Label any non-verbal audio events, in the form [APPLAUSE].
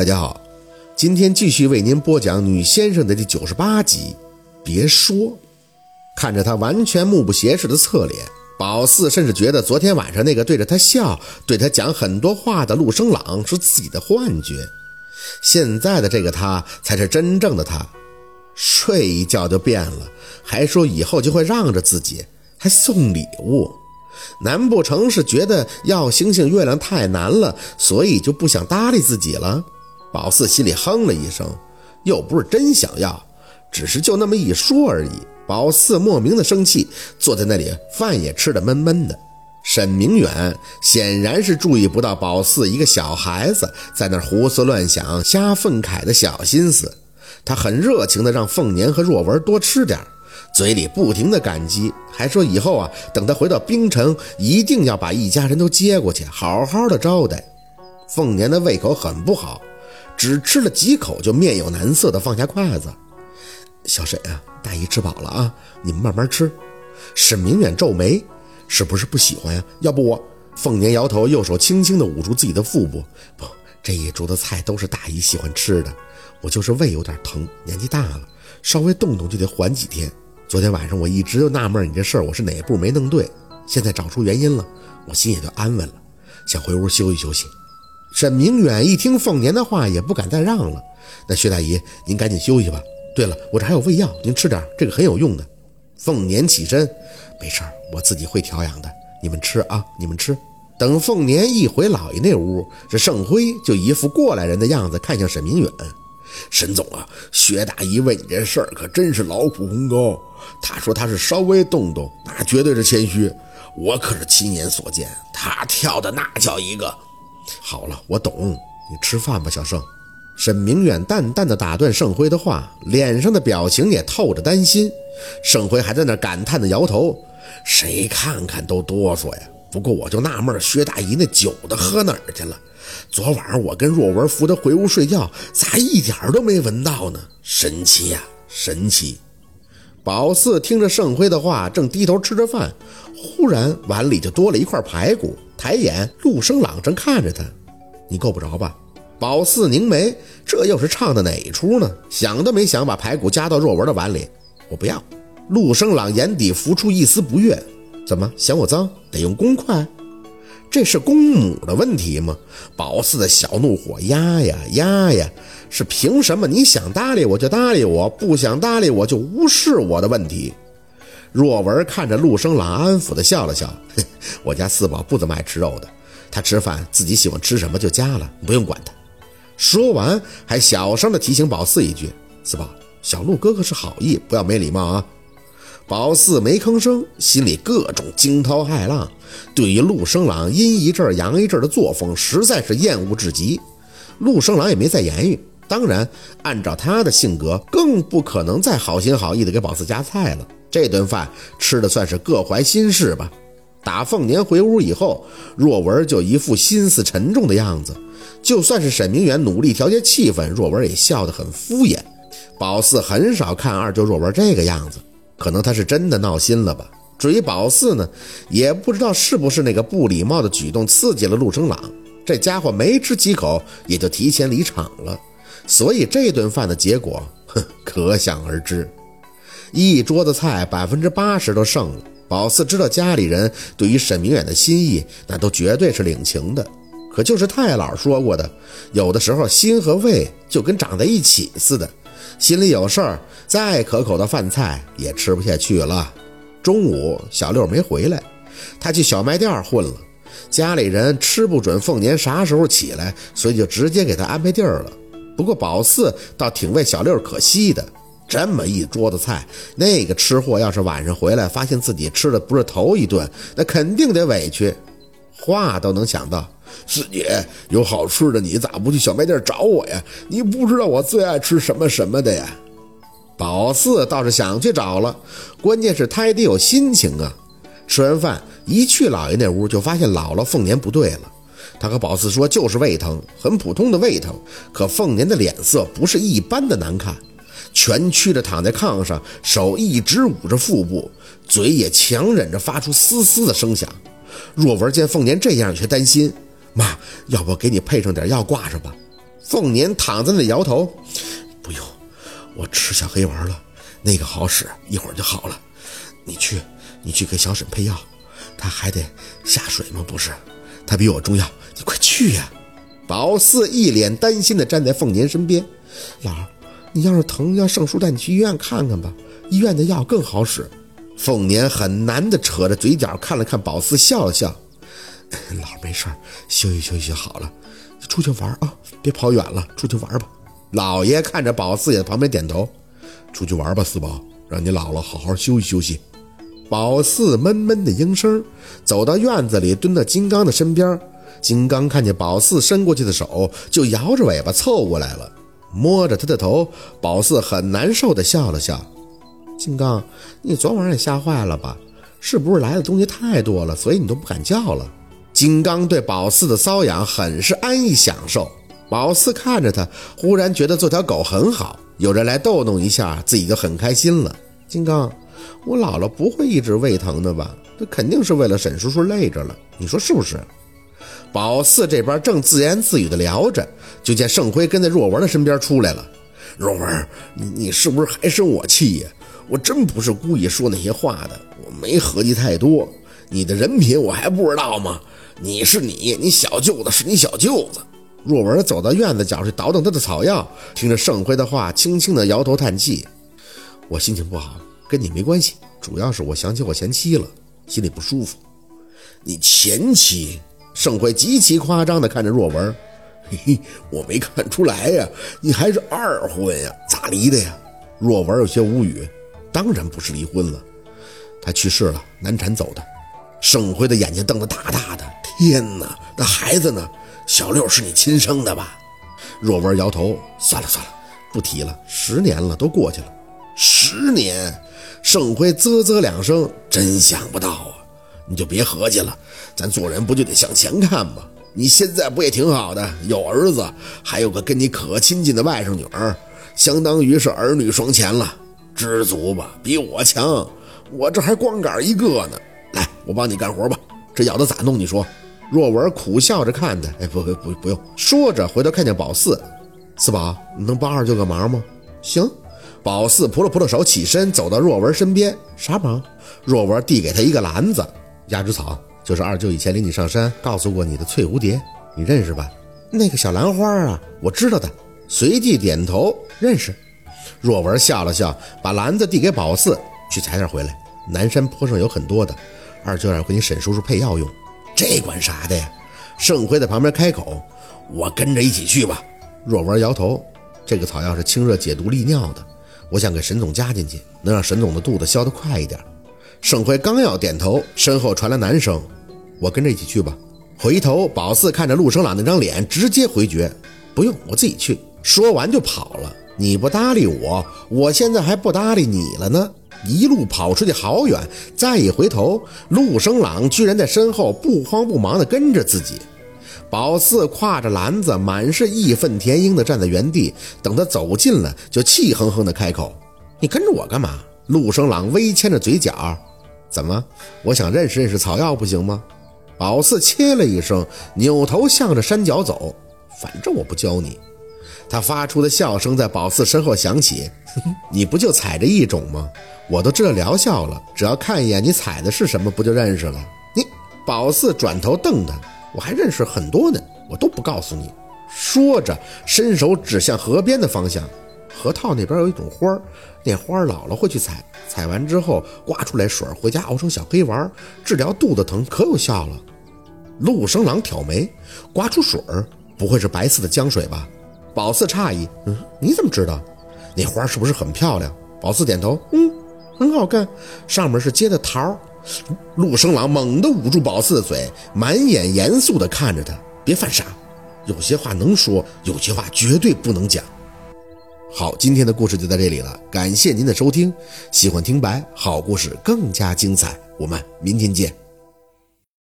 大家好，今天继续为您播讲《女先生》的第九十八集。别说，看着他完全目不斜视的侧脸，宝四甚至觉得昨天晚上那个对着他笑、对他讲很多话的陆生朗是自己的幻觉。现在的这个他才是真正的他，睡一觉就变了，还说以后就会让着自己，还送礼物。难不成是觉得要星星月亮太难了，所以就不想搭理自己了？宝四心里哼了一声，又不是真想要，只是就那么一说而已。宝四莫名的生气，坐在那里，饭也吃得闷闷的。沈明远显然是注意不到宝四一个小孩子在那胡思乱想、瞎愤慨的小心思，他很热情的让凤年和若文多吃点，嘴里不停的感激，还说以后啊，等他回到冰城，一定要把一家人都接过去，好好的招待。凤年的胃口很不好。只吃了几口，就面有难色的放下筷子。小沈啊，大姨吃饱了啊，你们慢慢吃。沈明远皱眉，是不是不喜欢呀？要不我……凤年摇头，右手轻轻地捂住自己的腹部。不，这一桌的菜都是大姨喜欢吃的，我就是胃有点疼，年纪大了，稍微动动就得缓几天。昨天晚上我一直就纳闷你这事儿，我是哪一步没弄对？现在找出原因了，我心也就安稳了，想回屋休息休息。沈明远一听凤年的话，也不敢再让了。那薛大姨，您赶紧休息吧。对了，我这还有胃药，您吃点，这个很有用的。凤年起身，没事儿，我自己会调养的。你们吃啊，你们吃。等凤年一回老爷那屋，这盛辉就一副过来人的样子，看向沈明远。沈总啊，薛大姨为你这事儿可真是劳苦功高。他说他是稍微动动，那绝对是谦虚。我可是亲眼所见，他跳的那叫一个。好了，我懂，你吃饭吧，小盛。沈明远淡淡的打断盛辉的话，脸上的表情也透着担心。盛辉还在那感叹的摇头，谁看看都哆嗦呀。不过我就纳闷，薛大姨那酒都喝哪儿去了？昨晚我跟若文扶她回屋睡觉，咋一点都没闻到呢？神奇呀，神奇！宝四听着盛辉的话，正低头吃着饭，忽然碗里就多了一块排骨。抬眼，陆生朗正看着他，你够不着吧？宝四凝眉，这又是唱的哪一出呢？想都没想，把排骨夹到若文的碗里。我不要。陆生朗眼底浮出一丝不悦，怎么嫌我脏？得用公筷？这是公母的问题吗？宝四的小怒火压呀压呀，是凭什么？你想搭理我就搭理我，不想搭理我就无视我的问题。若文看着陆生朗，安抚的笑了笑：“ [LAUGHS] 我家四宝不怎么爱吃肉的，他吃饭自己喜欢吃什么就加了，不用管他。”说完，还小声的提醒宝四一句：“四宝，小陆哥哥是好意，不要没礼貌啊。”宝四没吭声，心里各种惊涛骇浪，对于陆生朗阴一阵阳一阵的作风，实在是厌恶至极。陆生朗也没再言语，当然，按照他的性格，更不可能再好心好意的给宝四夹菜了。这顿饭吃的算是各怀心事吧。打凤年回屋以后，若文就一副心思沉重的样子。就算是沈明远努力调节气氛，若文也笑得很敷衍。宝四很少看二舅若文这个样子，可能他是真的闹心了吧。至于宝四呢，也不知道是不是那个不礼貌的举动刺激了陆生朗，这家伙没吃几口也就提前离场了。所以这顿饭的结果，哼，可想而知。一桌子菜，百分之八十都剩了。宝四知道家里人对于沈明远的心意，那都绝对是领情的。可就是太姥说过的，有的时候心和胃就跟长在一起似的，心里有事儿，再可口的饭菜也吃不下去了。中午小六没回来，他去小卖店混了。家里人吃不准凤年啥时候起来，所以就直接给他安排地儿了。不过宝四倒挺为小六可惜的。这么一桌子菜，那个吃货要是晚上回来发现自己吃的不是头一顿，那肯定得委屈。话都能想到，师姐有好吃的，你咋不去小卖店找我呀？你不知道我最爱吃什么什么的呀？宝四倒是想去找了，关键是他也得有心情啊。吃完饭一去老爷那屋，就发现姥姥凤年不对了。他和宝四说就是胃疼，很普通的胃疼，可凤年的脸色不是一般的难看。蜷曲着躺在炕上，手一直捂着腹部，嘴也强忍着发出嘶嘶的声响。若文见凤年这样，却担心：“妈，要不给你配上点药挂上吧？”凤年躺在那里摇头：“不用，我吃小黑丸了，那个好使，一会儿就好了。你去，你去给小沈配药，他还得下水吗？不是，他比我重要，你快去呀！”宝四一脸担心地站在凤年身边：“老儿，你要是疼让圣叔带你去医院看看吧，医院的药更好使。”凤年很难地扯着嘴角看了看宝四，笑了笑：“ [LAUGHS] 老没事休息休息就好了。出去玩啊，别跑远了，出去玩吧。”老爷看着宝四也在旁边点头：“出去玩吧，四宝，让你姥姥好好休息休息。”宝四闷闷的应声，走到院子里，蹲到金刚的身边。金刚看见宝四伸过去的手，就摇着尾巴凑过来了，摸着他的头。宝四很难受的笑了笑。金刚，你昨晚也吓坏了吧？是不是来的东西太多了，所以你都不敢叫了？金刚对宝四的瘙痒很是安逸享受。宝四看着他，忽然觉得做条狗很好，有人来逗弄一下，自己就很开心了。金刚，我姥姥不会一直胃疼的吧？这肯定是为了沈叔叔累着了，你说是不是？宝四这边正自言自语的聊着，就见盛辉跟在若文的身边出来了。若文，你你是不是还生我气呀？我真不是故意说那些话的，我没合计太多。你的人品我还不知道吗？你是你，你小舅子是你小舅子。若文走到院子角去倒腾他的草药，听着盛辉的话，轻轻的摇头叹气。我心情不好，跟你没关系，主要是我想起我前妻了，心里不舒服。你前妻？盛辉极其夸张的看着若文，嘿嘿，我没看出来呀，你还是二婚呀？咋离的呀？若文有些无语。当然不是离婚了，他去世了，难产走的。盛辉的眼睛瞪得大大的，天哪，那孩子呢？小六是你亲生的吧？若文摇头，算了算了，不提了。十年了，都过去了。十年，盛辉啧啧两声，真想不到啊！你就别合计了，咱做人不就得向前看吗？你现在不也挺好的，有儿子，还有个跟你可亲近的外甥女儿，相当于是儿女双全了。知足吧，比我强，我这还光杆一个呢。来，我帮你干活吧。这咬的咋弄？你说。若文苦笑着看他，哎，不不不，用。说着回头看见宝四，四宝，你能帮二舅个忙吗？行。宝四扑了扑了手，起身走到若文身边。啥忙？若文递给他一个篮子，压枝草，就是二舅以前领你上山告诉过你的翠蝴蝶，你认识吧？那个小兰花啊，我知道的。随即点头，认识。若文笑了笑，把篮子递给宝四，去采点回来。南山坡上有很多的，二舅要给你沈叔叔配药用。这管啥的呀？盛辉在旁边开口：“我跟着一起去吧。”若文摇头：“这个草药是清热解毒利尿的，我想给沈总加进去，能让沈总的肚子消得快一点。”盛辉刚要点头，身后传来男声：“我跟着一起去吧。”回头，宝四看着陆生朗那张脸，直接回绝：“不用，我自己去。”说完就跑了。你不搭理我，我现在还不搭理你了呢。一路跑出去好远，再一回头，陆生朗居然在身后不慌不忙地跟着自己。宝四挎着篮子，满是义愤填膺地站在原地，等他走近了，就气哼哼地开口：“你跟着我干嘛？”陆生朗微牵着嘴角：“怎么？我想认识认识草药，不行吗？”宝四切了一声，扭头向着山脚走：“反正我不教你。”他发出的笑声在宝四身后响起：“你不就采着一种吗？我都知道疗效了，只要看一眼你采的是什么，不就认识了？”你宝四转头瞪他：“我还认识很多呢，我都不告诉你。”说着，伸手指向河边的方向：“河套那边有一种花，那花姥姥会去采，采完之后刮出来水，回家熬成小黑丸，治疗肚子疼可有效了。”陆生郎挑眉：“刮出水儿，不会是白色的江水吧？”宝四诧异：“嗯，你怎么知道？那花是不是很漂亮？”宝四点头：“嗯，很好看，上面是结的桃。”陆生郎猛地捂住宝四的嘴，满眼严肃地看着他：“别犯傻，有些话能说，有些话绝对不能讲。”好，今天的故事就到这里了，感谢您的收听。喜欢听白好故事更加精彩，我们明天见。